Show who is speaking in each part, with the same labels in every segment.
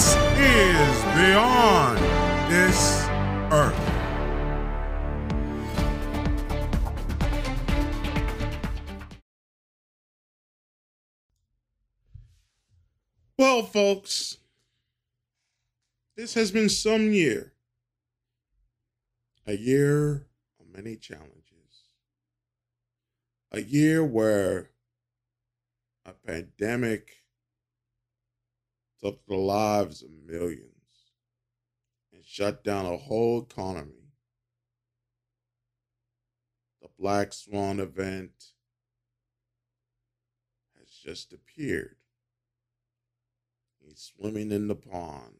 Speaker 1: This is Beyond This Earth. Well, folks, this has been some year. A year of many challenges. A year where a pandemic took the lives of millions and shut down a whole economy. The Black Swan event has just appeared. He's swimming in the pond.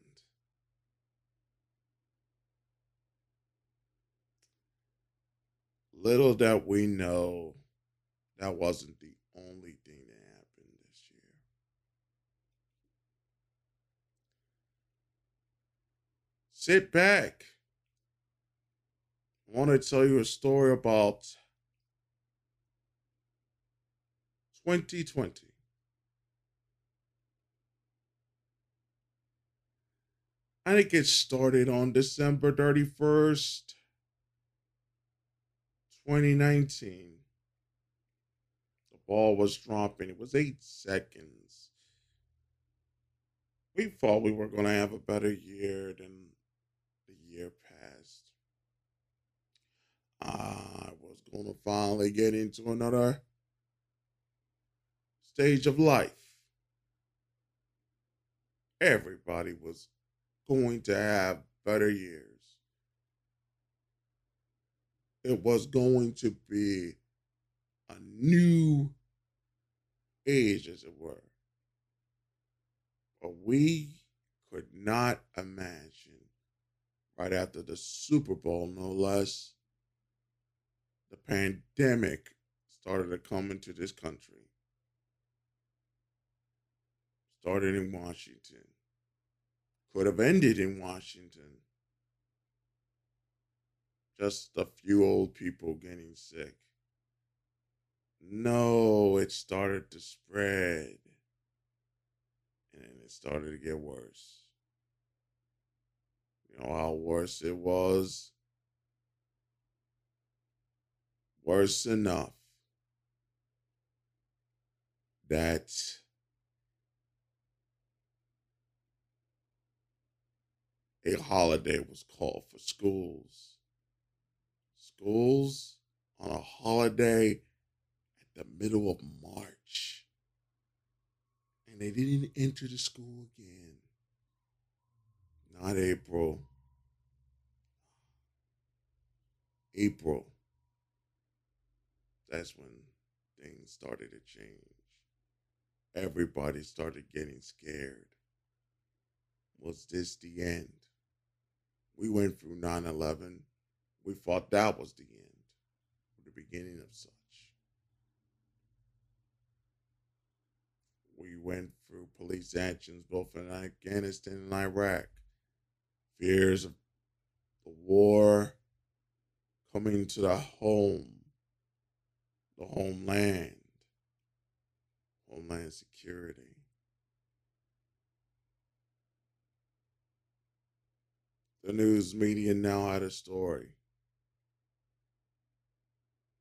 Speaker 1: Little that we know, that wasn't the only thing that happened this year. Sit back. I want to tell you a story about 2020. And it gets started on December 31st, 2019. The ball was dropping. It was eight seconds. We thought we were going to have a better year than year passed. I was going to finally get into another stage of life. Everybody was going to have better years. It was going to be a new age, as it were. But we could not imagine, right after the Super Bowl, no less, the pandemic started to come into this country. Started in Washington could have ended in Washington. Just a few old people getting sick. No, it started to spread. And it started to get worse. You know how worse it was? Worse enough that a holiday was called for schools. Schools on a holiday at the middle of March. And they didn't enter the school again. Not April. April. That's when things started to change. Everybody started getting scared. Was this the end? We went through 9 11. We thought that was the end, the beginning of such. We went through police actions both in Afghanistan and Iraq, fears of the war coming to the home, the homeland, homeland security. The news media now had a story.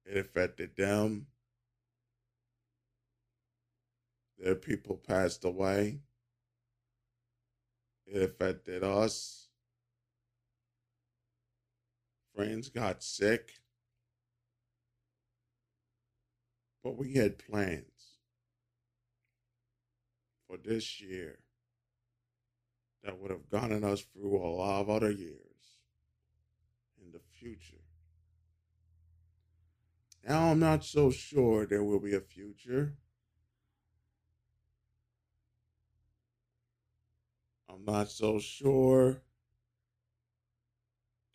Speaker 1: It affected them. Their people passed away. It affected us. Friends got sick. But we had plans for this year that would have gotten us through a lot of other years in the future. Now I'm not so sure there will be a future. I'm not so sure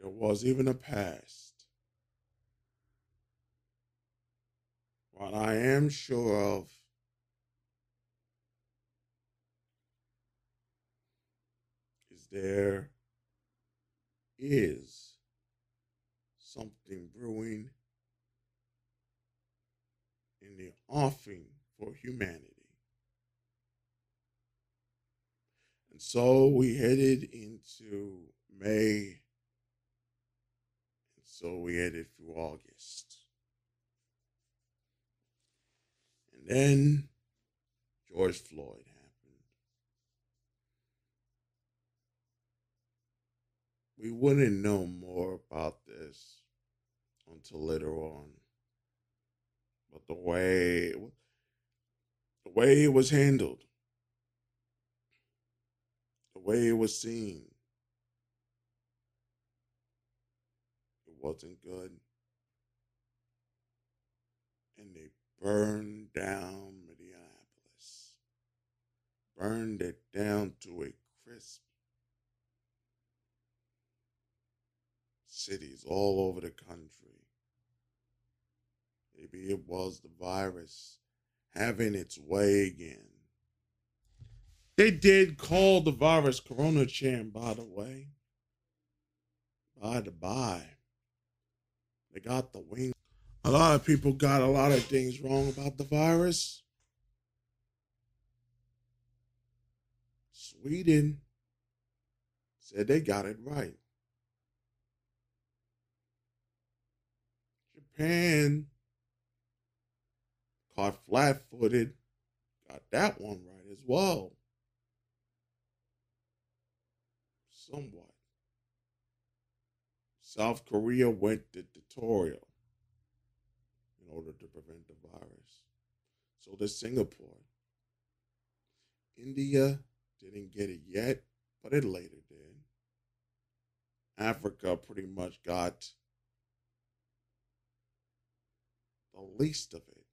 Speaker 1: there was even a past. What I am sure of is there is something brewing in the offing for humanity. And so we headed into May. So we headed through August. And then George Floyd happened. We wouldn't know more about this until later on. But the way the way it was handled, the way it was seen, wasn't good. And they burned down Minneapolis, burned it down to a crisp. Cities all over the country. Maybe it was the virus having its way again. They did call the virus Corona Chan, by the way. By the by. They got the wing. A lot of people got a lot of things wrong about the virus. Sweden said they got it right. Japan caught flat footed, got that one right as well. Somewhat. South Korea went dictatorial in order to prevent the virus. So did Singapore. India didn't get it yet, but it later did. Africa pretty much got the least of it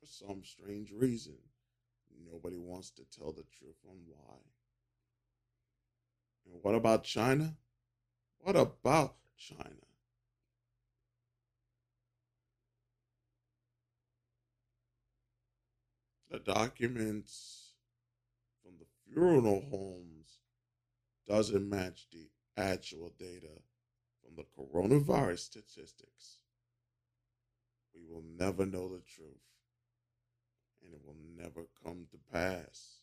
Speaker 1: for some strange reason. Nobody wants to tell the truth on why. And what about China? What about China? The documents from the funeral homes doesn't match the actual data from the coronavirus statistics. We will never know the truth and it will never come to pass.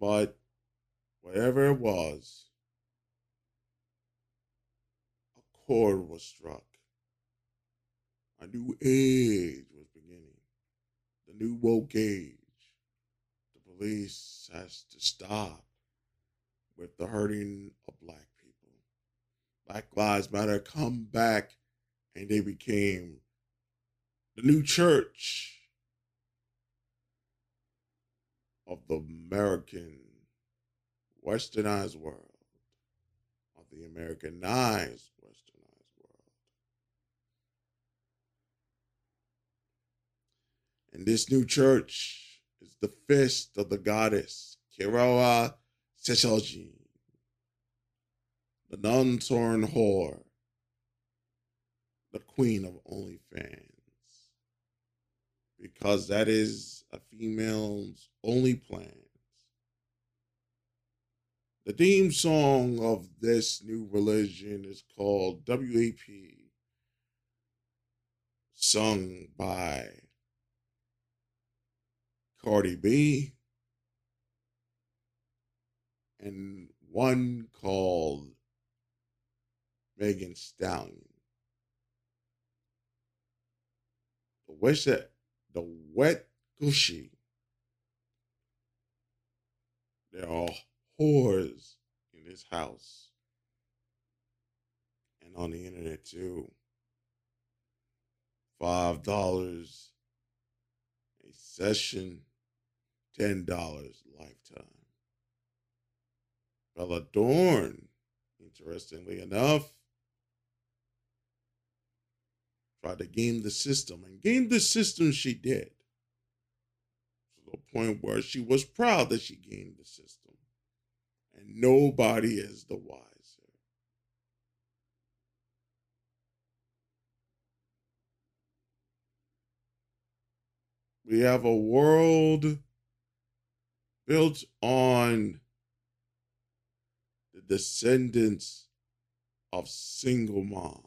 Speaker 1: But whatever it was, a chord was struck. A new age was beginning. The new woke age. The police has to stop with the hurting of black people. Black Lives Matter come back and they became the new church of the American westernized world, of the Americanized westernized world. And this new church is the fist of the goddess Kiroa Sesshoujin, the nun torn whore the queen of OnlyFans because that is a female's only plans. The theme song of this new religion is called WAP, sung by Cardi B, and one called Megan Stallion. What's that? The wet gushy. There are whores in this house and on the internet too. Five dollars a session, ten dollars lifetime. Bella Thorne, interestingly enough, tried to game the system, and game the system she did. To the point where she was proud that she gamed the system. And nobody is the wiser. We have a world built on the descendants of single moms.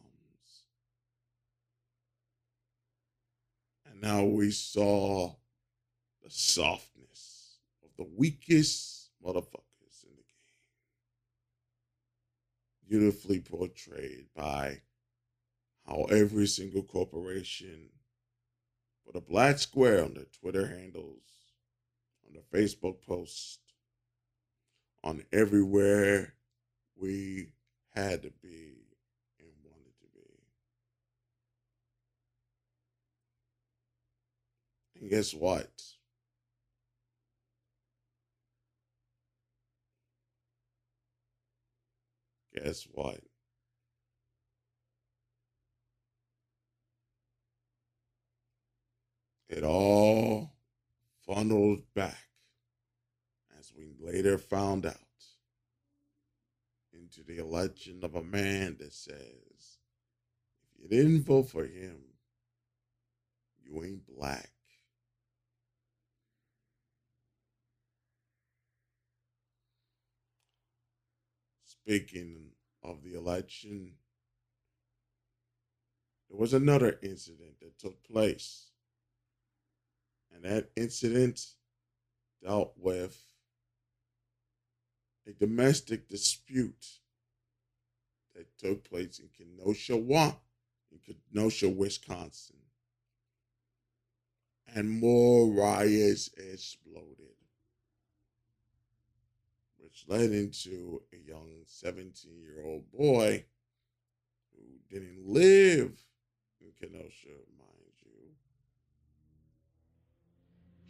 Speaker 1: And now we saw the softness of the weakest motherfuckers in the game. Beautifully portrayed by how every single corporation put a black square on their Twitter handles, on their Facebook posts, on everywhere we had to be and wanted to be. And guess what? Guess what? It all funneled back, as we later found out, into the election of a man that says, if you didn't vote for him, you ain't black. Speaking of the election, there was another incident that took place and that incident dealt with a domestic dispute that took place in Kenosha, in Kenosha, Wisconsin. And more riots exploded, which led into a young 17 year old boy who didn't live in Kenosha, mind you,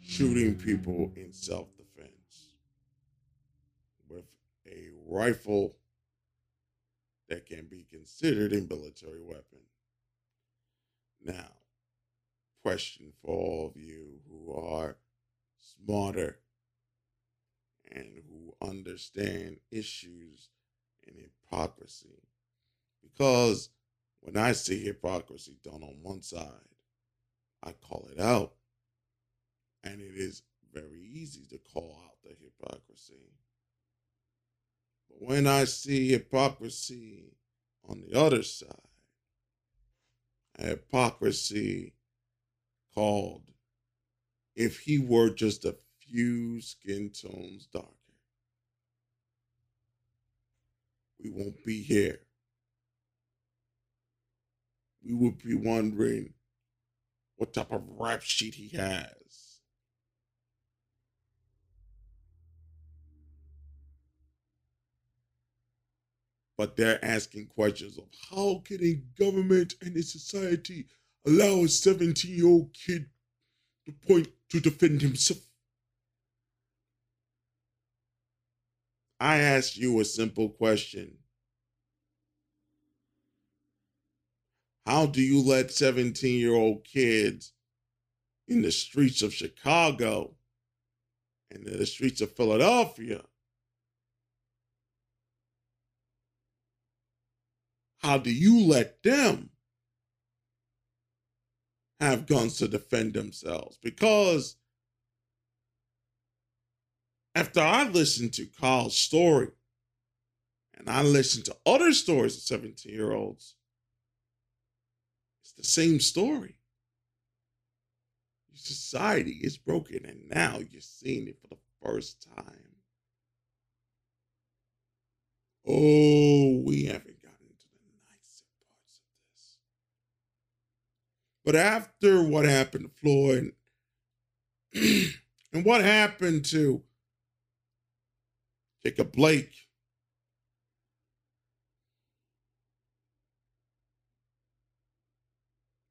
Speaker 1: shooting people in self defense with a rifle that can be considered a military weapon. Now, question for all of you who are smarter and who understand issues in hypocrisy. Because when I see hypocrisy done on one side, I call it out and it is very easy to call out the hypocrisy. But when I see hypocrisy on the other side, hypocrisy called if he were just a few skin tones darker, we won't be here. We will be wondering what type of rap sheet he has. but they're asking questions of how can a government and a society allow a 17 year old kid to point to defend himself? I ask you a simple question. How do you let 17 year old kids in the streets of Chicago and in the streets of Philadelphia How do you let them have guns to defend themselves? Because after I listened to Kyle's story and I listened to other stories of 17 year olds, it's the same story. Society is broken, and now you're seeing it for the first time. Oh, we haven't gotten into the nicer parts of this. But after what happened to Floyd and what happened to Jacob Blake,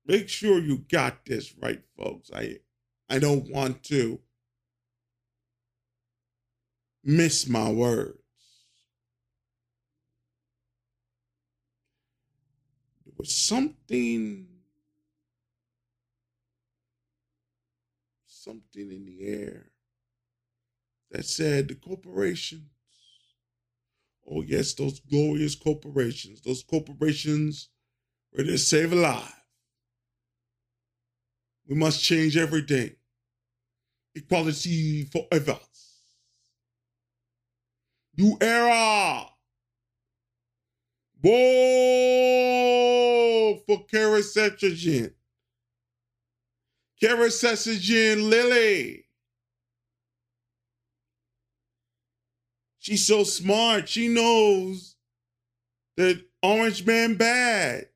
Speaker 1: make sure you got this right, folks. I I don't want to miss my words. There was something something in the air that said the corporations, oh, yes, those glorious corporations, those corporations where they save a life. We must change every day. Equality forever. New era. Whoa, for Kara Kara Lily. She's so smart. She knows that Orange Man bad.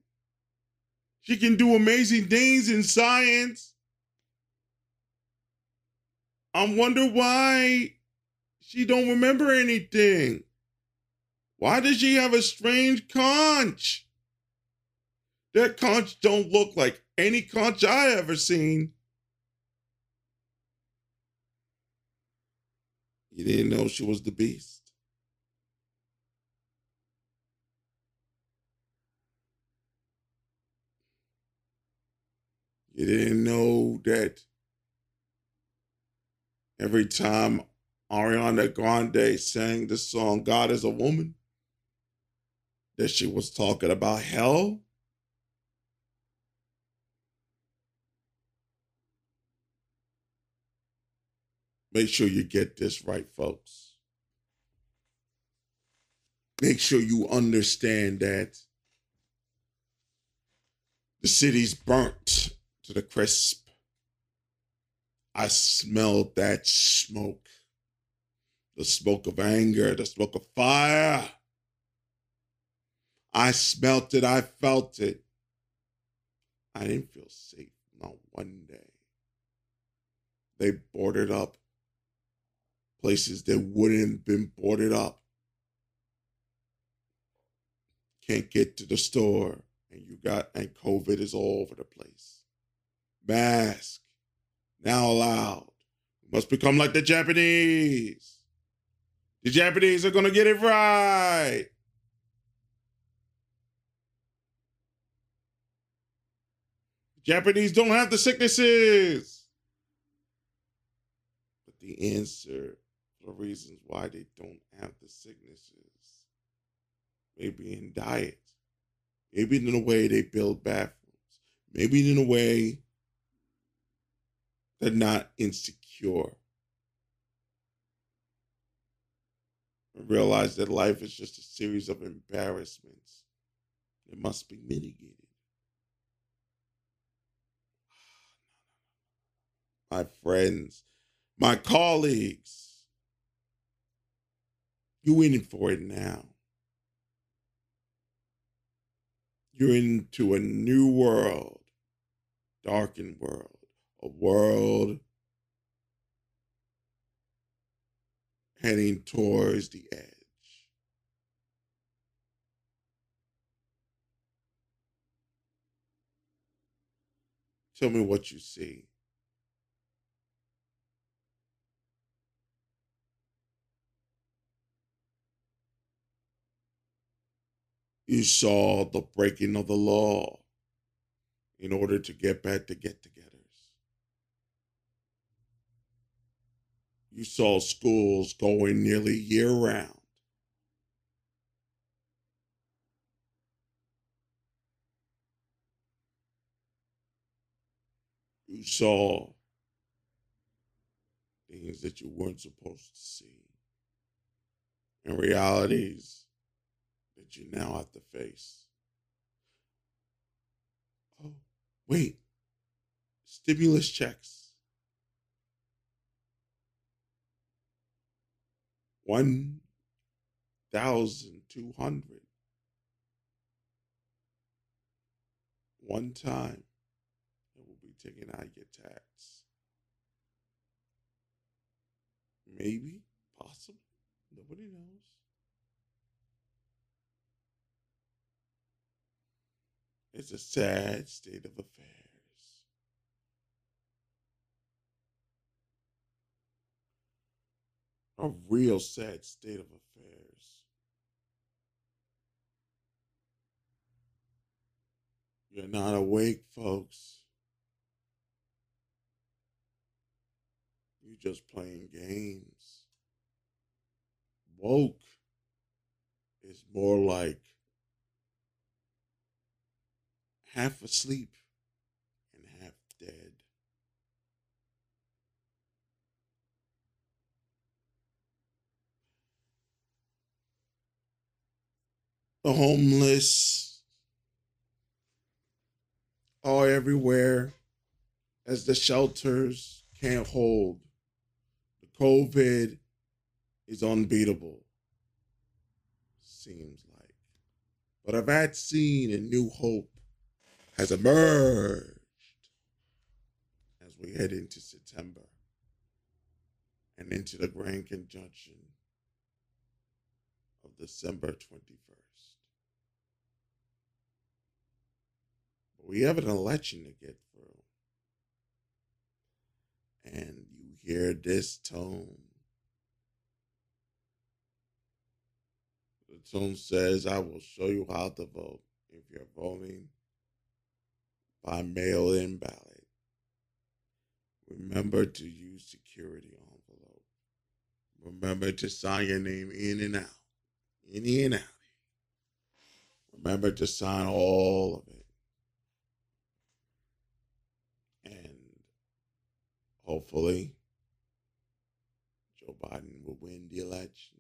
Speaker 1: She can do amazing things in science. I wonder why she don't remember anything. Why does she have a strange conch? That conch don't look like any conch I ever seen. You didn't know she was the beast. You didn't know that every time Ariana Grande sang the song God is a Woman, that she was talking about hell. Make sure you get this right, folks. Make sure you understand that the city's burnt to the crisp. I smelled that smoke the smoke of anger, the smoke of fire. I smelt it, I felt it. I didn't feel safe, not one day. They boarded up places that wouldn't have been boarded up. Can't get to the store, and you got, and COVID is all over the place. Mask, now allowed. must become like the Japanese. The Japanese are going to get it right. Japanese don't have the sicknesses. But the answer, the reasons why they don't have the sicknesses, maybe in diet, maybe in the way they build bathrooms, maybe in a way they're not insecure. Realize that life is just a series of embarrassments that must be mitigated. my friends, my colleagues. You're in for it now. You're into a new world, darkened world, a world heading towards the edge. Tell me what you see. You saw the breaking of the law in order to get back to get togethers. You saw schools going nearly year round. You saw things that you weren't supposed to see and realities that you now have to face. Oh, wait. Stimulus checks. One thousand two hundred. One time, it will be taken out of your tax. Maybe, possibly, nobody knows. It's a sad state of affairs. A real sad state of affairs. You're not awake, folks. You're just playing games. Woke is more like half asleep and half dead. The homeless are everywhere as the shelters can't hold. The COVID is unbeatable. seems like. But a vaccine and new hope has emerged as we head into September and into the Grand Conjunction of December 21st. But we have an election to get through. And you hear this tone. The tone says, I will show you how to vote if you're voting by mail in ballot. Remember to use security envelope. Remember to sign your name in and out, in and out. Remember to sign all of it. And hopefully, Joe Biden will win the election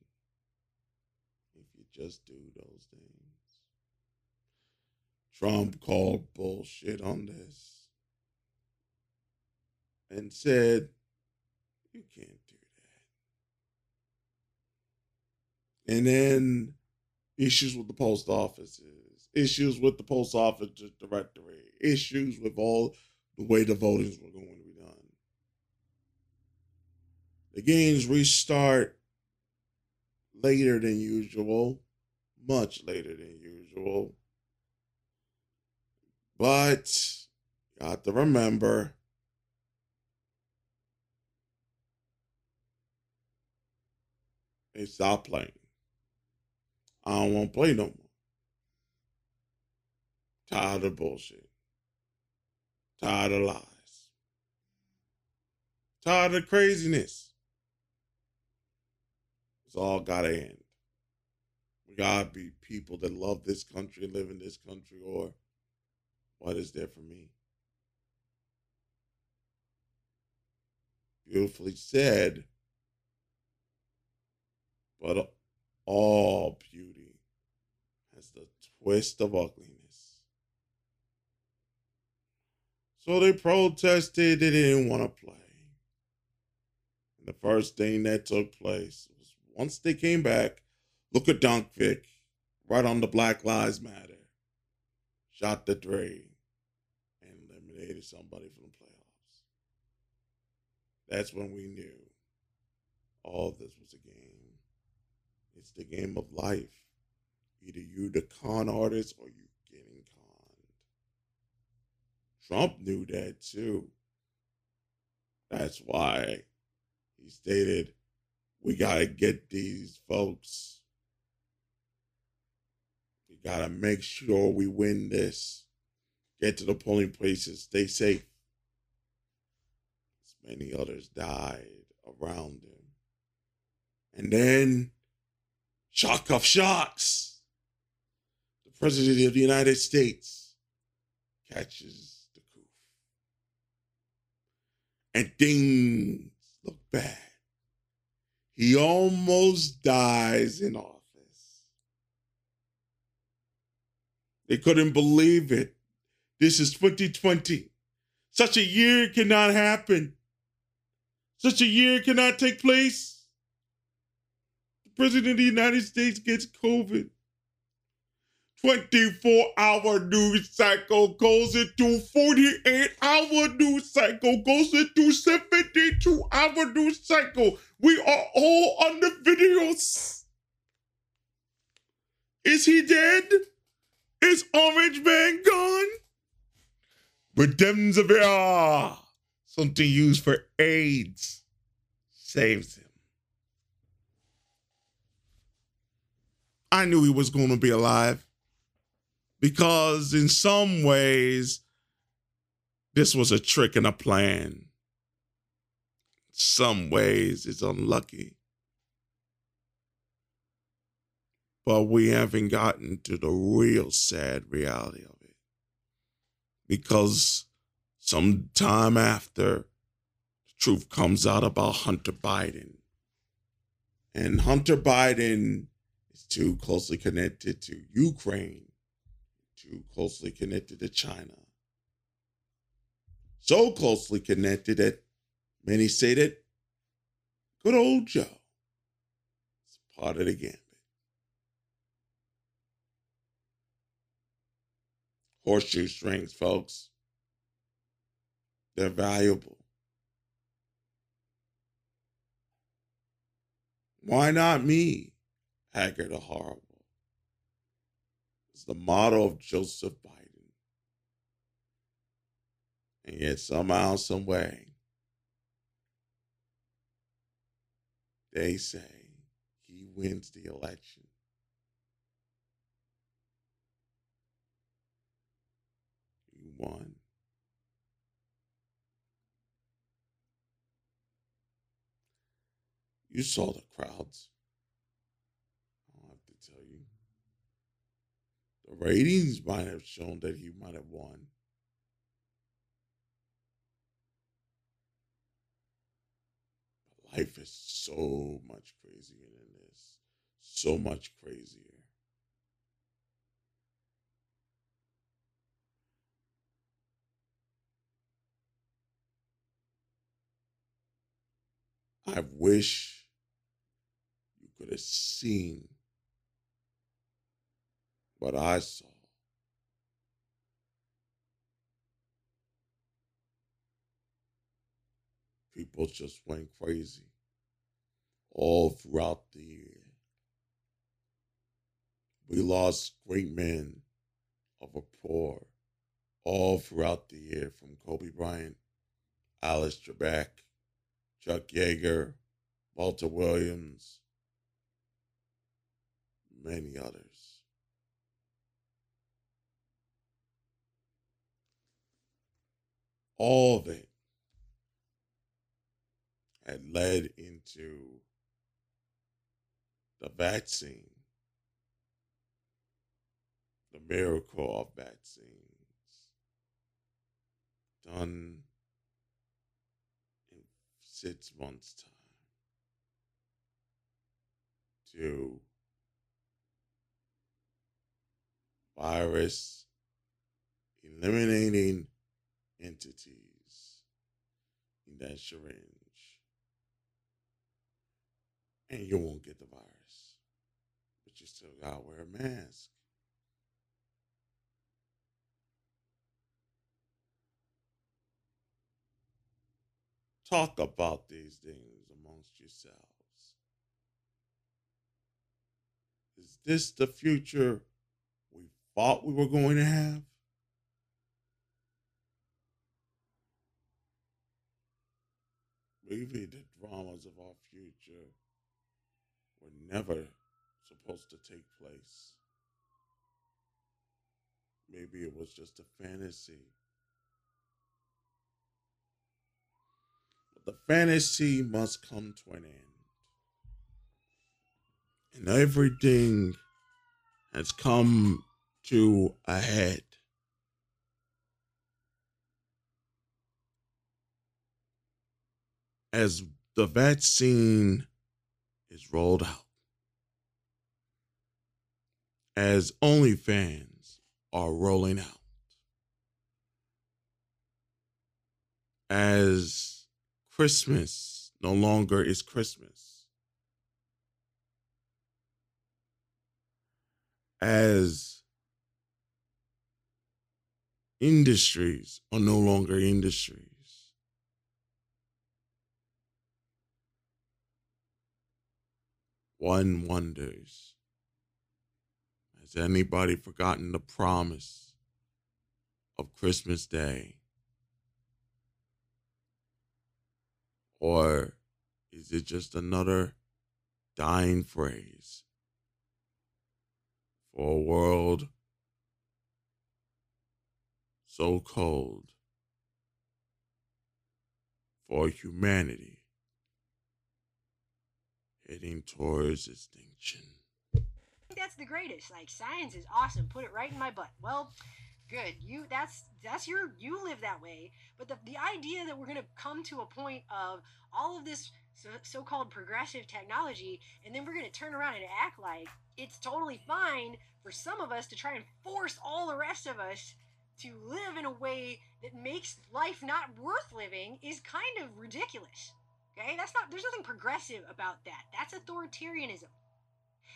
Speaker 1: if you just do those things. Trump called bullshit on this and said, You can't do that. And then issues with the post offices, issues with the post office directory, issues with all the way the votings were going to be. The games restart later than usual, much later than usual. But you have to remember They stop playing. I don't want to play no more. Tired of bullshit. Tired of lies. Tired of craziness. It's all got to end. We got to be people that love this country live in this country, or what is there for me? Beautifully said but all beauty has the twist of ugliness. So they protested, they didn't want to play. And the first thing that took place once they came back, look at Dunkvik, right on the Black Lives Matter, shot the three, and eliminated somebody from the playoffs. That's when we knew all this was a game. It's the game of life. Either you the con artist or you getting conned. Trump knew that too. That's why he stated, we got to get these folks. We got to make sure we win this. Get to the polling places, stay safe. As many others died around him. And then Shock of shocks. The President of the United States catches the coup. And things look bad. He almost dies in office. They couldn't believe it. This is 2020. Such a year cannot happen. Such a year cannot take place. The President of the United States gets COVID. 24 hour news cycle goes into 48 hour news cycle, goes into 72 hour news cycle. We are all on the videos. Is he dead? Is Orange Man gone? Remdesivir, something used for AIDS, saves him. I knew he was going to be alive because, in some ways, this was a trick and a plan. Some ways, it's unlucky. But we haven't gotten to the real sad reality of it. Because some time after, the truth comes out about Hunter Biden. And Hunter Biden is too closely connected to Ukraine, Closely connected to China. So closely connected that many say that good old Joe is part of the gambit. Horseshoe strings, folks, they're valuable. Why not me? Haggard Horrible. It's the motto of Joseph Biden. And yet, somehow, some way, they say he wins the election. He won. You saw the crowds. I don't have to tell you. Ratings might have shown that he might have won. Life is so much crazier than this. So much crazier. I wish you could have seen what I saw. People just went crazy all throughout the year. We lost great men of a poor all throughout the year from Kobe Bryant, Alex Trebek, Chuck Yeager, Walter Williams, many others. All it had led into the vaccine, the miracle of vaccines done in six months' time to virus eliminating entities in that syringe. And you won't get the virus. But you still gotta wear a mask. Talk about these things amongst yourselves. Is this the future we thought we were going to have? Maybe the dramas of our future were never supposed to take place. Maybe it was just a fantasy. But the fantasy must come to an end. And everything has come to a head. As the vaccine is rolled out, as OnlyFans are rolling out, as Christmas no longer is Christmas, as industries are no longer industries. One wonders has anybody forgotten the promise of Christmas Day? Or is it just another dying phrase for a world so cold, for humanity heading towards extinction?
Speaker 2: that's the greatest. Like science is awesome. Put it right in my butt. Well, good. You that's that's your you live that way. But the the idea that we're gonna come to a point of all of this so, so-called progressive technology, and then we're gonna turn around and act like it's totally fine for some of us to try and force all the rest of us to live in a way that makes life not worth living is kind of ridiculous. Okay, that's not. There's nothing progressive about that. That's authoritarianism.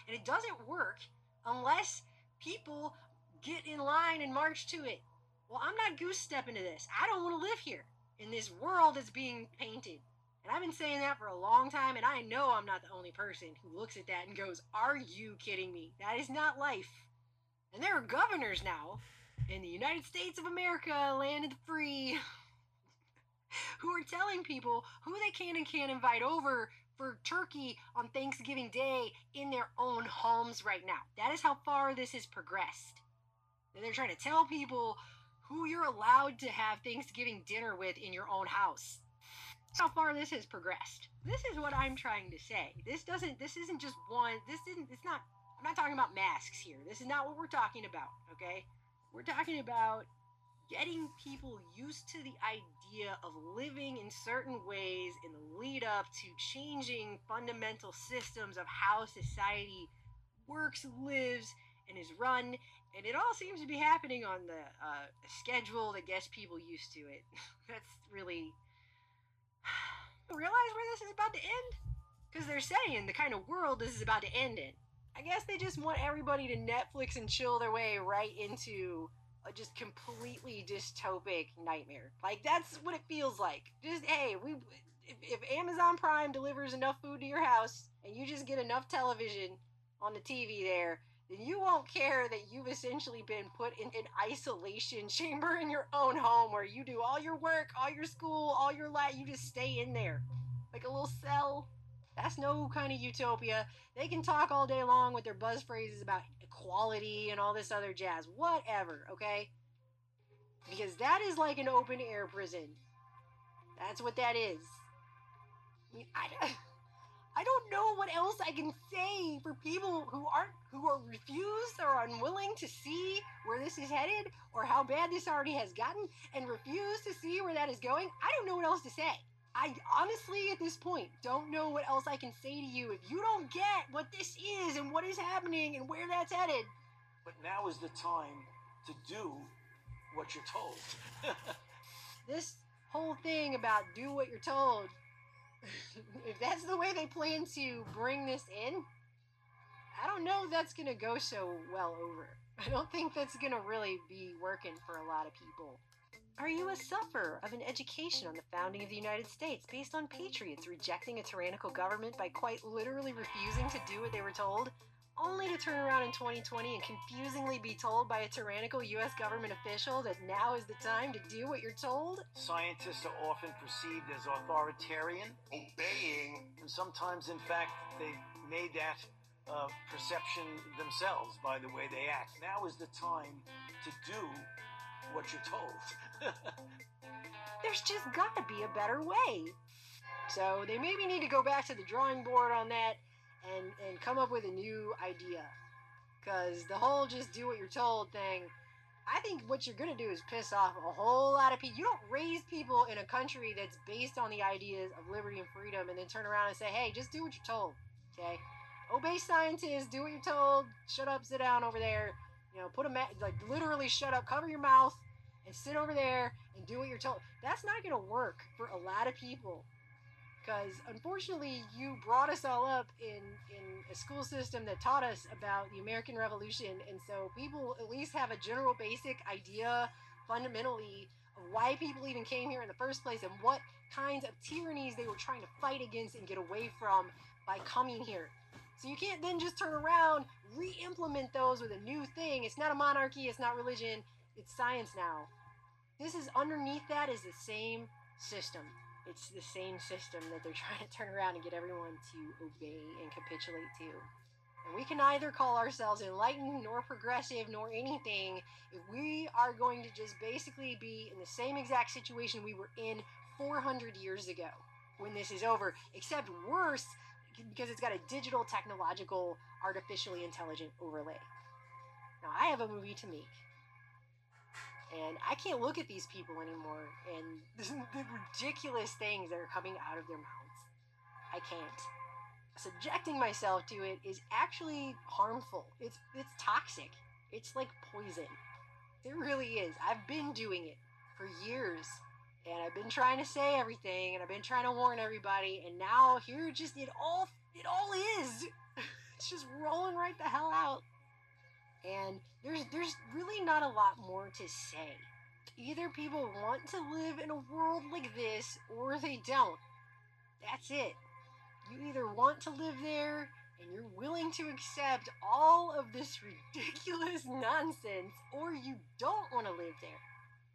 Speaker 2: And it doesn't work unless people get in line and march to it. Well, I'm not goose stepping to this. I don't want to live here in this world that's being painted. And I've been saying that for a long time, and I know I'm not the only person who looks at that and goes, Are you kidding me? That is not life. And there are governors now in the United States of America, land of the free, who are telling people who they can and can't invite over for turkey on Thanksgiving Day in their own homes right now. That is how far this has progressed. They're trying to tell people who you're allowed to have Thanksgiving dinner with in your own house. That's how far this has progressed. This is what I'm trying to say. This doesn't this isn't just one this isn't it's not I'm not talking about masks here. This is not what we're talking about, okay? We're talking about getting people used to the idea of living in certain ways in the lead up to changing fundamental systems of how society works, lives, and is run. And it all seems to be happening on the uh, schedule that gets people used to it. That's really. Realize where this is about to end? Because they're saying the kind of world this is about to end in. I guess they just want everybody to Netflix and chill their way right into a just completely dystopic nightmare. Like that's what it feels like. Just hey, we if, if Amazon Prime delivers enough food to your house and you just get enough television on the TV there, then you won't care that you've essentially been put in an isolation chamber in your own home where you do all your work, all your school, all your life. You just stay in there like a little cell. That's no kind of utopia. They can talk all day long with their buzz phrases about equality and all this other jazz. Whatever, okay? Because that is like an open air prison. That's what that is. I mean, I, I don't know what else I can say for people who aren't who are refused or unwilling to see where this is headed or how bad this already has gotten and refuse to see where that is going. I don't know what else to say. I honestly, at this point, don't know what else I can say to you. If you don't get what this is and what is happening and where that's headed.
Speaker 3: But now is the time to do what you're told.
Speaker 2: this whole thing about do what you're told, if that's the way they plan to bring this in, I don't know that's going to go so well over. I don't think that's going to really be working for a lot of people. Are you a sufferer of an education on the founding of the United States based on patriots rejecting a tyrannical government by quite literally refusing to do what they were told? Only to turn around in 2020 and confusingly be told by a tyrannical US government official that now is the time to do what you're told?
Speaker 3: Scientists are often perceived as authoritarian, obeying, and sometimes, in fact, they've made that uh, perception themselves by the way they act. Now is the time to do what you're told.
Speaker 2: There's just got to be a better way. So they maybe need to go back to the drawing board on that and, and come up with a new idea. Because the whole just do what you're told thing, I think what you're going to do is piss off a whole lot of people. You don't raise people in a country that's based on the ideas of liberty and freedom and then turn around and say, hey, just do what you're told. Okay? Obey scientists, do what you're told, shut up, sit down over there. You know, put a ma- like literally shut up, cover your mouth, and sit over there and do what you're told. That's not going to work for a lot of people. Because unfortunately, you brought us all up in, in a school system that taught us about the American Revolution. And so people at least have a general basic idea, fundamentally, of why people even came here in the first place and what kinds of tyrannies they were trying to fight against and get away from by coming here. So you can't then just turn around, re implement those with a new thing. It's not a monarchy, it's not religion, it's science now. This is underneath that is the same system. It's the same system that they're trying to turn around and get everyone to obey and capitulate to. And we can neither call ourselves enlightened nor progressive nor anything if we are going to just basically be in the same exact situation we were in 400 years ago when this is over, except worse because it's got a digital, technological, artificially intelligent overlay. Now, I have a movie to make. And I can't look at these people anymore and the ridiculous things that are coming out of their mouths. I can't. Subjecting myself to it is actually harmful. It's it's toxic. It's like poison. It really is. I've been doing it for years and I've been trying to say everything, and I've been trying to warn everybody, and now here just it all it all is. it's just rolling right the hell out. And there's there's really not a lot more to say. Either people want to live in a world like this or they don't. That's it. You either want to live there and you're willing to accept all of this ridiculous nonsense or you don't want to live there.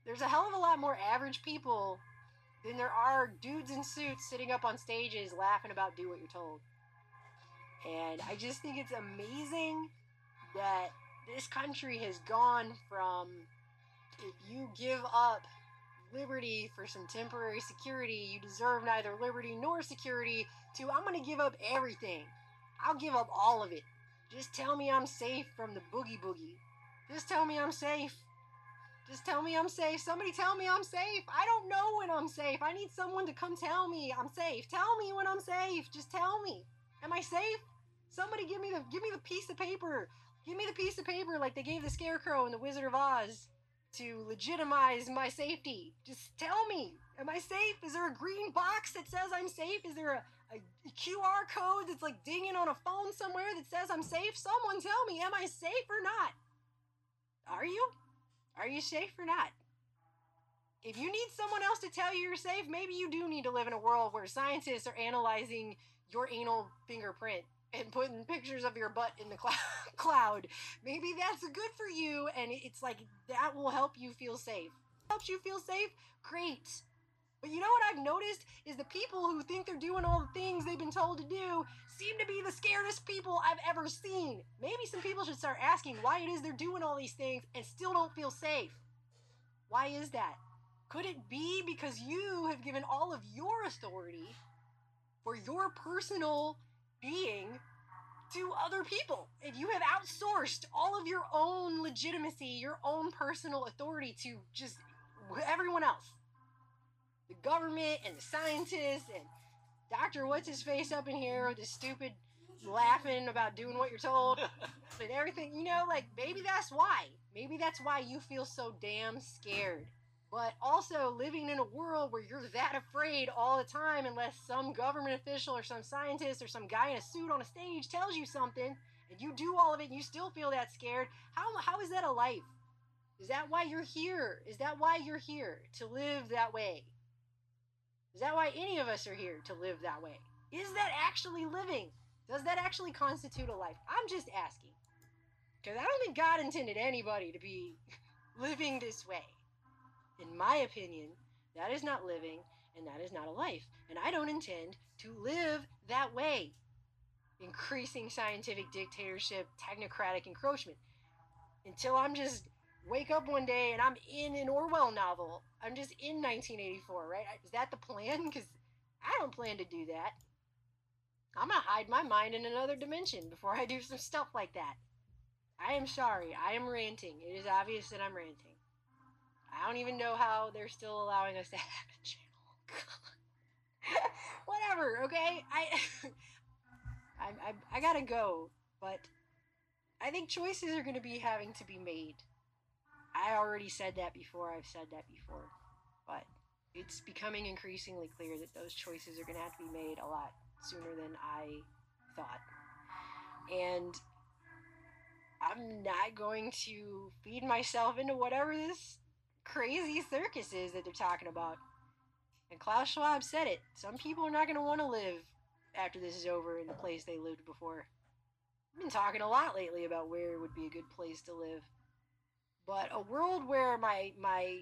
Speaker 2: There's a hell of a lot more average people than there are dudes in suits sitting up on stages laughing about do what you're told. And I just think it's amazing that this country has gone from if you give up liberty for some temporary security, you deserve neither liberty nor security, to I'm going to give up everything. I'll give up all of it. Just tell me I'm safe from the boogie boogie. Just tell me I'm safe. Just tell me I'm safe. Somebody tell me I'm safe. I don't know when I'm safe. I need someone to come tell me I'm safe. Tell me when I'm safe. Just tell me. Am I safe? Somebody give me the give me the piece of paper. Give me the piece of paper like they gave the Scarecrow in the Wizard of Oz to legitimize my safety. Just tell me. Am I safe? Is there a green box that says I'm safe? Is there a, a QR code that's like dinging on a phone somewhere that says I'm safe? Someone tell me, am I safe or not? Are you? Are you safe or not? If you need someone else to tell you you're safe, maybe you do need to live in a world where scientists are analyzing your anal fingerprint and putting pictures of your butt in the cl- cloud. Maybe that's good for you, and it's like that will help you feel safe. Helps you feel safe? Great. But you know what I've noticed is the people who think they're doing all the things they've been told to do seem to be the scaredest people I've ever seen. Maybe some people should start asking why it is they're doing all these things and still don't feel safe. Why is that? Could it be because you have given all of your authority for your personal being to other people. If you have outsourced all of your own legitimacy, your own personal authority to just everyone else. The government and the scientists and Dr. What's his face up in here with this stupid laughing about doing what you're told and everything. You know, like maybe that's why. Maybe that's why you feel so damn scared but also living in a world where you're that afraid all the time unless some government official or some scientist or some guy in a suit on a stage tells you something and you do all of it and you still feel that scared how, how is that a life? Is that why you're here? Is that why you're here to live that way? Is that why any of us are here to live that way? Is that actually living? Does that actually constitute a life? I'm just asking. Because i don't think god intended anybody to be living this way in my opinion, that is not living and that is not a life. And I don't intend to live that way. Increasing scientific dictatorship, technocratic encroachment. Until I'm just wake up one day and I'm in an Orwell novel. I'm just in 1984, right? Is that the plan? Because I don't plan to do that. I'm going to hide my mind in another dimension before I do some stuff like that. I am sorry. I am ranting. It is obvious that I'm ranting. I don't even know how they're still allowing us to have a channel. Whatever, okay? I, I, I, I gotta go, but I think choices are gonna be having to be made. I already said that before, I've said that before, but it's becoming increasingly clear that those choices are gonna have to be made a lot sooner than I thought. And I'm not going to feed myself into whatever this crazy circuses that they're talking about. And Klaus Schwab said it. Some people are not going to want to live after this is over in the place they lived before. I've been talking a lot lately about where would be a good place to live. But a world where my my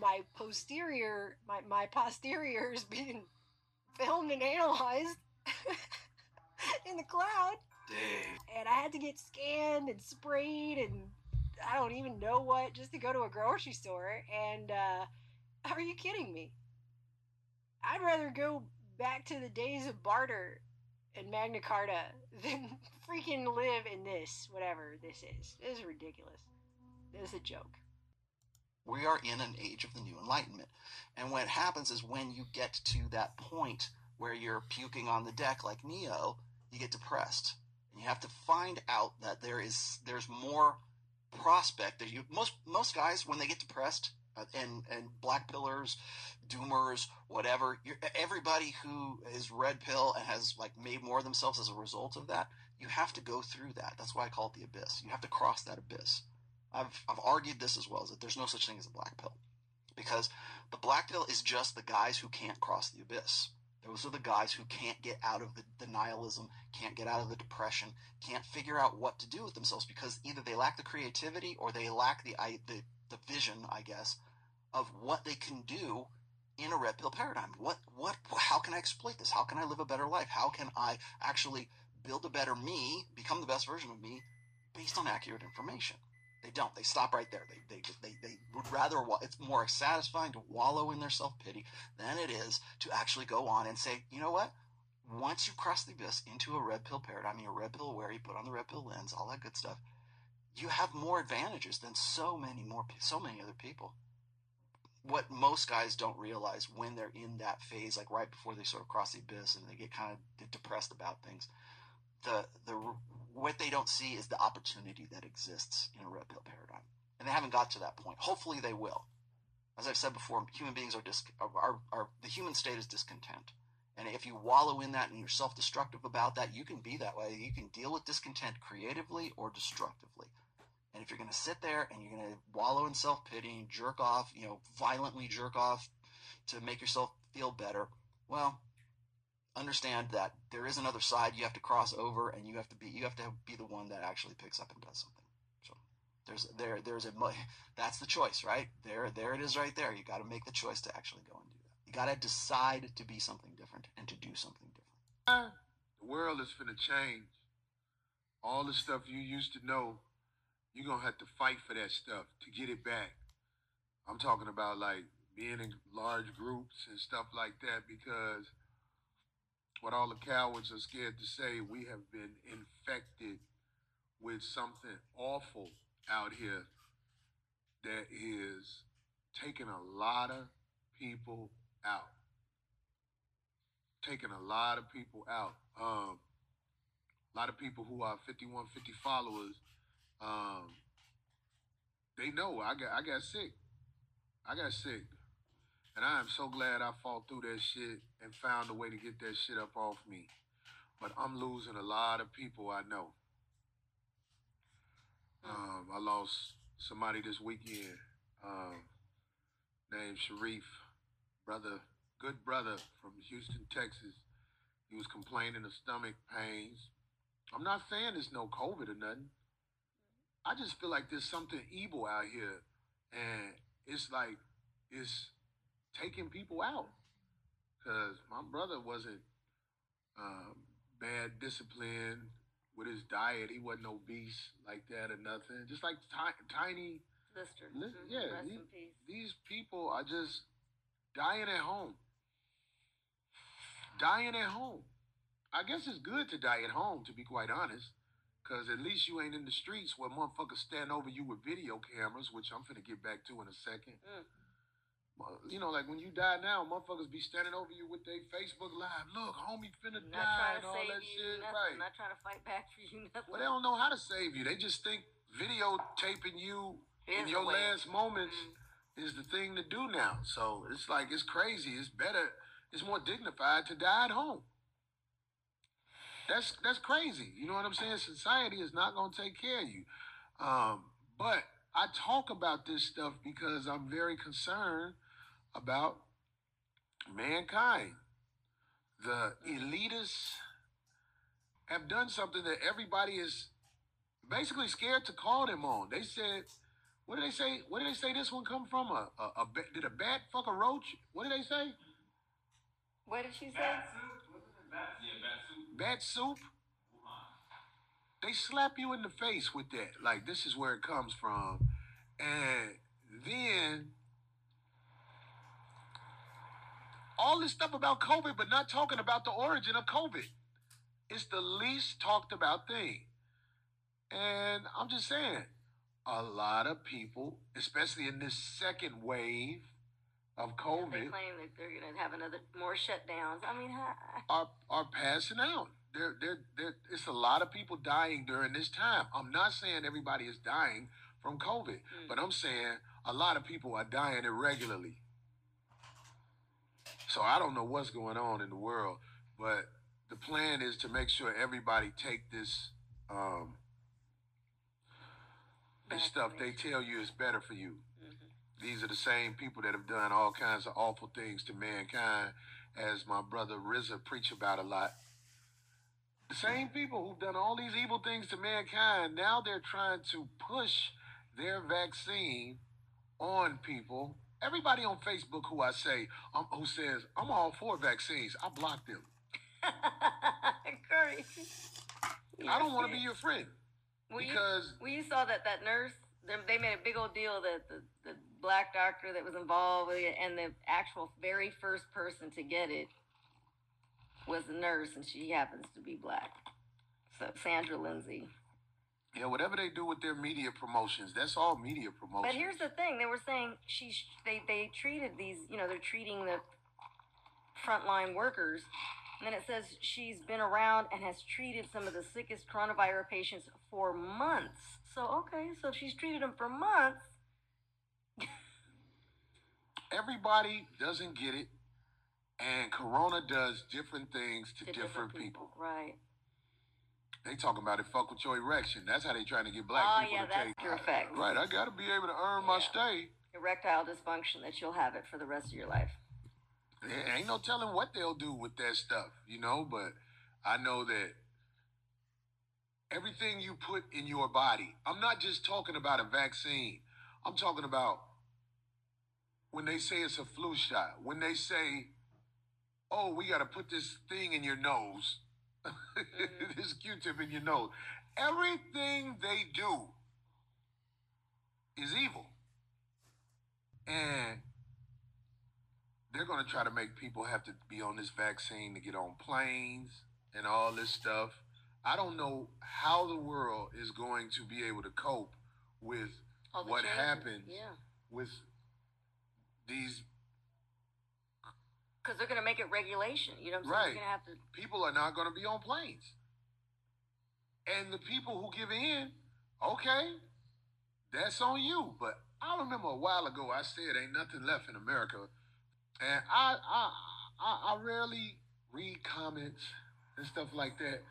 Speaker 2: my posterior my, my posterior is being filmed and analyzed in the cloud. Dang. And I had to get scanned and sprayed and I don't even know what just to go to a grocery store. And uh, are you kidding me? I'd rather go back to the days of barter and Magna Carta than freaking live in this, whatever this is. This is ridiculous. This is a joke.
Speaker 4: We are in an age of the new enlightenment. And what happens is when you get to that point where you're puking on the deck like Neo, you get depressed. And you have to find out that there is there's more prospect that you most most guys when they get depressed Uh, and and black pillers, doomers, whatever. Everybody who is red pill and has like made more of themselves as a result of that, you have to go through that. That's why I call it the abyss. You have to cross that abyss. I've I've argued this as well, is that there's no such thing as a black pill, because the black pill is just the guys who can't cross the abyss. Those are the guys who can't get out of the denialism, can't get out of the depression, can't figure out what to do with themselves because either they lack the creativity or they lack the the the vision, I guess, of what they can do in a red pill paradigm. What, what, how can I exploit this? How can I live a better life? How can I actually build a better me, become the best version of me based on accurate information? They don't. They stop right there. They, they, they, they would rather, it's more satisfying to wallow in their self pity than it is to actually go on and say, you know what? Once you cross the abyss into a red pill paradigm, you're red pill aware, you put on the red pill lens, all that good stuff, you have more advantages than so many more so many other people what most guys don't realize when they're in that phase like right before they sort of cross the abyss and they get kind of depressed about things the the what they don't see is the opportunity that exists in a red pill paradigm and they haven't got to that point hopefully they will as i've said before human beings are, dis- are, are, the human state is discontent and if you wallow in that and you're self destructive about that, you can be that way. You can deal with discontent creatively or destructively. And if you're going to sit there and you're going to wallow in self pity, jerk off, you know, violently jerk off to make yourself feel better, well, understand that there is another side you have to cross over, and you have to be you have to be the one that actually picks up and does something. So there's there there's a that's the choice, right? There there it is, right there. You got to make the choice to actually go and do that. You got to decide to be something different and to do something different.
Speaker 5: The world is going to change. All the stuff you used to know you're gonna have to fight for that stuff to get it back. I'm talking about like being in large groups and stuff like that because what all the cowards are scared to say, we have been infected with something awful out here that is taking a lot of people out. Taking a lot of people out. Um, a lot of people who are 5150 followers um, they know I got I got sick. I got sick. And I am so glad I fought through that shit and found a way to get that shit up off me. But I'm losing a lot of people I know. Um, I lost somebody this weekend um, named Sharif, brother, good brother from Houston, Texas. He was complaining of stomach pains. I'm not saying there's no COVID or nothing. I just feel like there's something evil out here, and it's like it's taking people out. Cause my brother wasn't um, bad discipline with his diet. He wasn't obese like that or nothing. Just like t- tiny.
Speaker 6: Lister.
Speaker 5: Li-
Speaker 6: mm-hmm.
Speaker 5: yeah, these, these people are just dying at home. Dying at home. I guess it's good to die at home, to be quite honest. Cause at least you ain't in the streets where motherfuckers stand over you with video cameras, which I'm finna get back to in a second. Mm. You know, like when you die now, motherfuckers be standing over you with their Facebook live. Look, homie finna
Speaker 6: not
Speaker 5: die and
Speaker 6: all
Speaker 5: that
Speaker 6: shit.
Speaker 5: Nothing. Right.
Speaker 6: Not trying to fight back for you. Nothing.
Speaker 5: Well, they don't know how to save you. They just think videotaping you in your last moments mm. is the thing to do now. So it's like it's crazy. It's better. It's more dignified to die at home. That's that's crazy. You know what I'm saying? Society is not going to take care of you. Um, but I talk about this stuff because I'm very concerned about mankind. The elitists have done something that everybody is basically scared to call them on. They said, what did they say? What did they say this one come from? A, a, a did a bat fuck a roach? What did they say?
Speaker 6: What did she say?
Speaker 5: Bat, yeah, bat soup. Bat soup? They slap you in the face with that. Like, this is where it comes from. And then all this stuff about COVID, but not talking about the origin of COVID. It's the least talked about thing. And I'm just saying, a lot of people, especially in this second wave, of COVID
Speaker 6: they claim that they're going to have another more shutdowns. I mean,
Speaker 5: are are passing out. There, there, there. It's a lot of people dying during this time. I'm not saying everybody is dying from COVID, mm. but I'm saying a lot of people are dying irregularly. So I don't know what's going on in the world, but the plan is to make sure everybody take this um, this stuff they tell you is better for you. These are the same people that have done all kinds of awful things to mankind, as my brother RZA preach about a lot. The same people who've done all these evil things to mankind, now they're trying to push their vaccine on people. Everybody on Facebook who I say, um, who says, I'm all for vaccines, I block them.
Speaker 6: Curry.
Speaker 5: I don't want to be your friend
Speaker 6: Well, you,
Speaker 5: because
Speaker 6: well, you saw that that nurse. They they made a big old deal that the, the black doctor that was involved with it, and the actual very first person to get it was the nurse, and she happens to be black. So Sandra Lindsay.
Speaker 5: Yeah, whatever they do with their media promotions, that's all media promotion.
Speaker 6: But here's the thing: they were saying she they they treated these, you know, they're treating the frontline workers, and then it says she's been around and has treated some of the sickest coronavirus patients for months. So okay, so if she's treated them for months,
Speaker 5: everybody doesn't get it, and Corona does different things to,
Speaker 6: to
Speaker 5: different, people.
Speaker 6: right?
Speaker 5: They talking about it fuck with your erection. That's how they trying to get black
Speaker 6: Oh,
Speaker 5: people
Speaker 6: yeah,
Speaker 5: to
Speaker 6: that's
Speaker 5: take.
Speaker 6: your effect.
Speaker 5: Right, I got to be able to earn my stay.
Speaker 6: Erectile dysfunction that you'll have it for the rest of your life.
Speaker 5: There ain't no telling what they'll do with that stuff, you know. But I know that everything you put in your body. I'm not just talking about a vaccine. I'm talking about when they say it's a flu shot. When they say, "Oh, we got to put this thing in your nose." this Q-tip in your nose. Everything they do is evil. And they're going to try to make people have to be on this vaccine to get on planes and all this stuff. I don't know how the world is going to be able to cope with what
Speaker 6: changes,
Speaker 5: happens
Speaker 6: Yeah,
Speaker 5: with these
Speaker 6: because they're gonna make it regulation. You know what I'm saying?
Speaker 5: Right.
Speaker 6: You're gonna have to.
Speaker 5: people are not going to be on planes. And the people who give in, okay, that's on you. But I remember a while ago I said ain't nothing left in America, and I I I, I rarely read comments and stuff like that.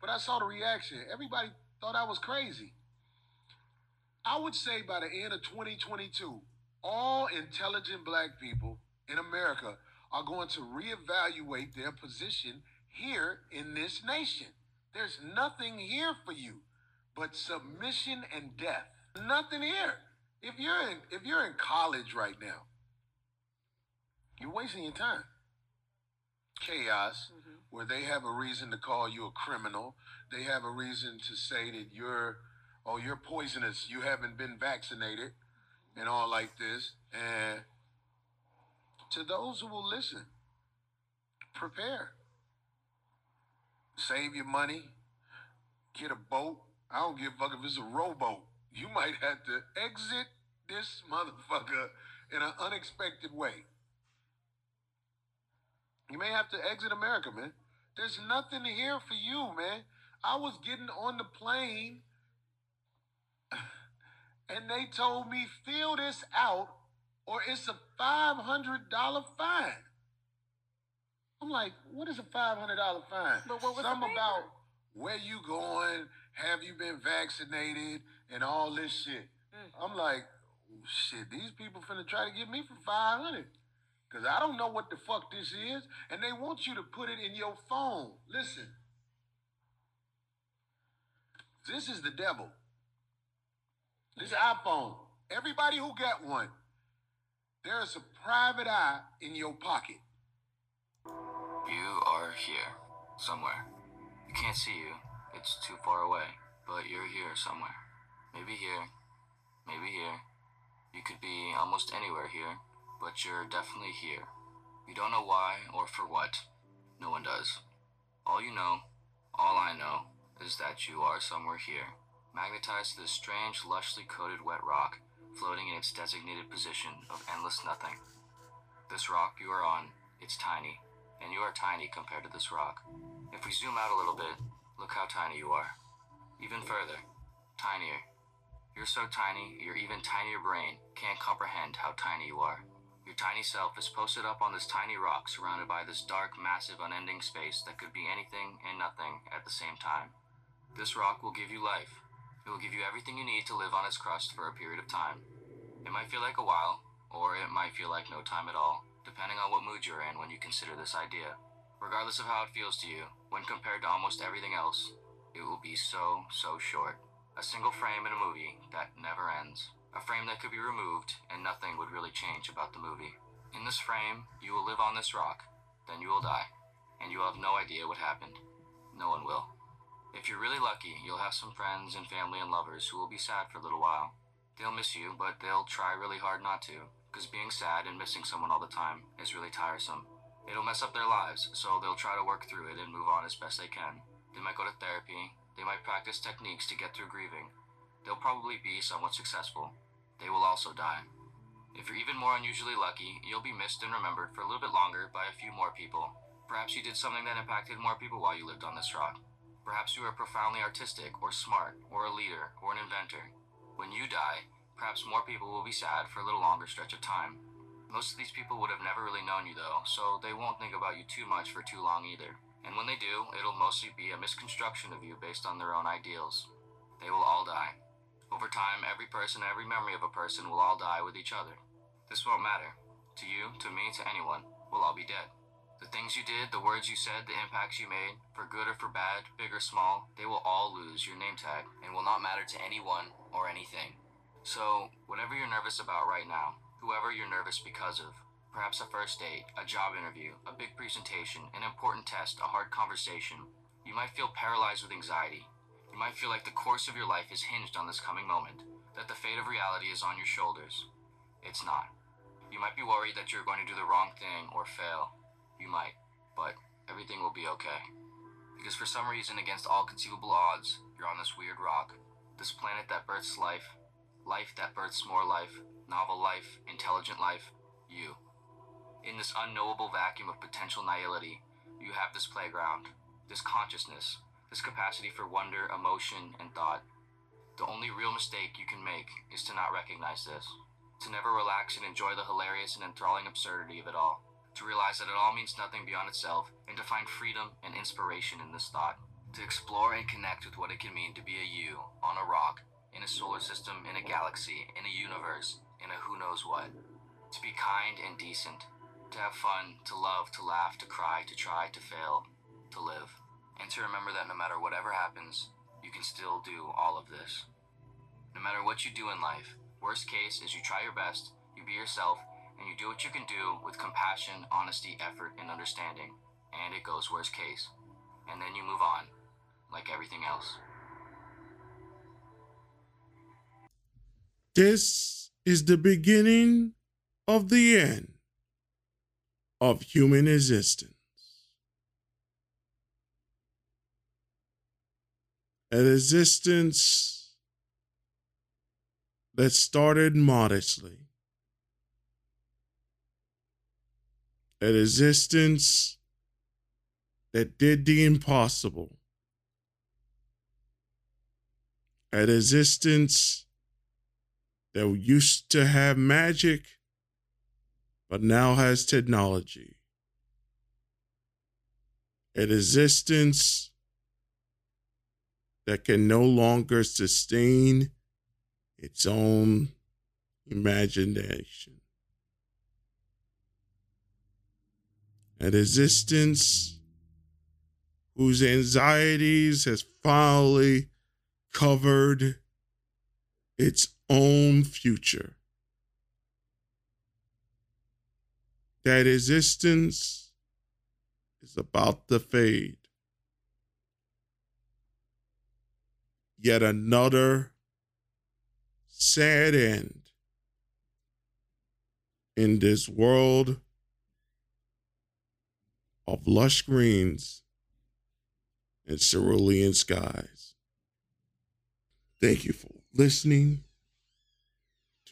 Speaker 5: But I saw the reaction. Everybody thought I was crazy. I would say by the end of 2022, all intelligent black people in America are going to reevaluate their position here in this nation. There's nothing here for you but submission and death. Nothing here. If you're in if you're in college right now, you're wasting your time. Chaos, mm-hmm. where they have a reason to call you a criminal. They have a reason to say that you're oh you're poisonous. You haven't been vaccinated and all like this. And to those who will listen, prepare. Save your money. Get a boat. I don't give a fuck if it's a rowboat. You might have to exit this motherfucker in an unexpected way. You may have to exit America, man. There's nothing here for you, man. I was getting on the plane and they told me fill this out or it's a $500 fine. I'm like, what is a $500 fine?
Speaker 6: But what was
Speaker 5: Something about where you going, have you been vaccinated, and all this shit.
Speaker 6: Mm.
Speaker 5: I'm like, shit, these people finna try to get me for 500 Because I don't know what the fuck this is, and they want you to put it in your phone. Listen. This is the devil. This iPhone. Everybody who got one, there's a private eye in your pocket.
Speaker 7: You are here, somewhere. You can't see you, it's too far away, but you're here somewhere. Maybe here, maybe here. You could be almost anywhere here, but you're definitely here. You don't know why or for what. No one does. All you know, all I know, is that you are somewhere here, magnetized to this strange, lushly coated wet rock, floating in its designated position of endless nothing. This rock you are on, it's tiny, and you are tiny compared to this rock. If we zoom out a little bit, look how tiny you are. Even further, tinier. You're so tiny, your even tinier brain can't comprehend how tiny you are. Your tiny self is posted up on this tiny rock surrounded by this dark, massive, unending space that could be anything and nothing at the same time. This rock will give you life. It will give you everything you need to live on its crust for a period of time. It might feel like a while, or it might feel like no time at all, depending on what mood you're in when you consider this idea. Regardless of how it feels to you, when compared to almost everything else, it will be so, so short. A single frame in a movie that never ends. A frame that could be removed and nothing would really change about the movie. In this frame, you will live on this rock, then you will die, and you will have no idea what happened. No one will. If you're really lucky, you'll have some friends and family and lovers who will be sad for a little while. They'll miss you, but they'll try really hard not to, because being sad and missing someone all the time is really tiresome. It'll mess up their lives, so they'll try to work through it and move on as best they can. They might go to therapy, they might practice techniques to get through grieving. They'll probably be somewhat successful. They will also die. If you're even more unusually lucky, you'll be missed and remembered for a little bit longer by a few more people. Perhaps you did something that impacted more people while you lived on this rock. Perhaps you are profoundly artistic, or smart, or a leader, or an inventor. When you die, perhaps more people will be sad for a little longer stretch of time. Most of these people would have never really known you though, so they won't think about you too much for too long either. And when they do, it'll mostly be a misconstruction of you based on their own ideals. They will all die. Over time, every person, every memory of a person will all die with each other. This won't matter. To you, to me, to anyone, we'll all be dead. The things you did, the words you said, the impacts you made, for good or for bad, big or small, they will all lose your name tag and will not matter to anyone or anything. So, whatever you're nervous about right now, whoever you're nervous because of, perhaps a first date, a job interview, a big presentation, an important test, a hard conversation, you might feel paralyzed with anxiety. You might feel like the course of your life is hinged on this coming moment, that the fate of reality is on your shoulders. It's not. You might be worried that you're going to do the wrong thing or fail. You might, but everything will be okay. Because for some reason, against all conceivable odds, you're on this weird rock, this planet that births life, life that births more life, novel life, intelligent life, you. In this unknowable vacuum of potential nihility, you have this playground, this consciousness, this capacity for wonder, emotion, and thought. The only real mistake you can make is to not recognize this, to never relax and enjoy the hilarious and enthralling absurdity of it all, to realize that it all means nothing beyond itself, and to find freedom and inspiration in this thought, to explore and connect with what it can mean to be a you on a rock, in a solar system, in a galaxy, in a universe, in a who knows what. To be kind and decent, to have fun, to love, to laugh, to cry, to try, to fail, to live. And to remember that no matter whatever happens, you can still do all of this. No matter what you do in life, worst case is you try your best, you be yourself, and you do what you can do with compassion, honesty, effort, and understanding. And it goes worst case. And then you move on, like everything else.
Speaker 1: This is the beginning of the end of human existence. An existence that started modestly. An existence that did the impossible. An existence that used to have magic, but now has technology. An existence that can no longer sustain its own imagination. An existence whose anxieties has finally covered its own future. That existence is about to fade. Yet another sad end in this world of lush greens and cerulean skies. Thank you for listening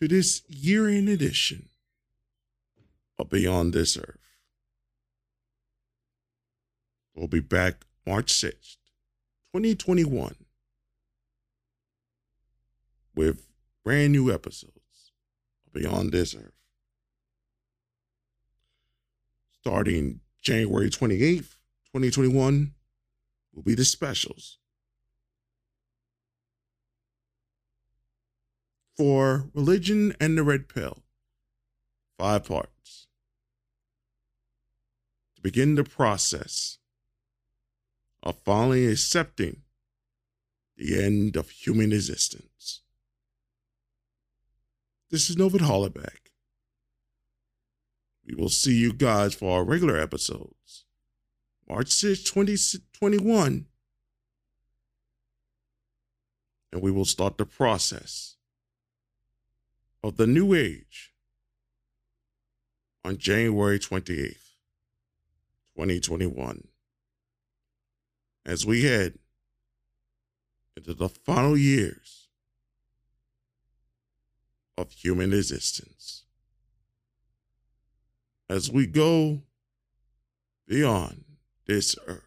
Speaker 1: to this year in edition of Beyond This Earth. We'll be back March 6th, 2021, with brand new episodes of Beyond This Earth. Starting January 28th, 2021, will be the specials. For Religion and the Red Pill, five parts. To begin the process of finally accepting the end of human existence. This is Novid Hollaback. We will see you guys for our regular episodes. March 6, 2021. And we will start the process of the new age on January 28th, 2021. As we head into the final years of human existence. As we go beyond this earth.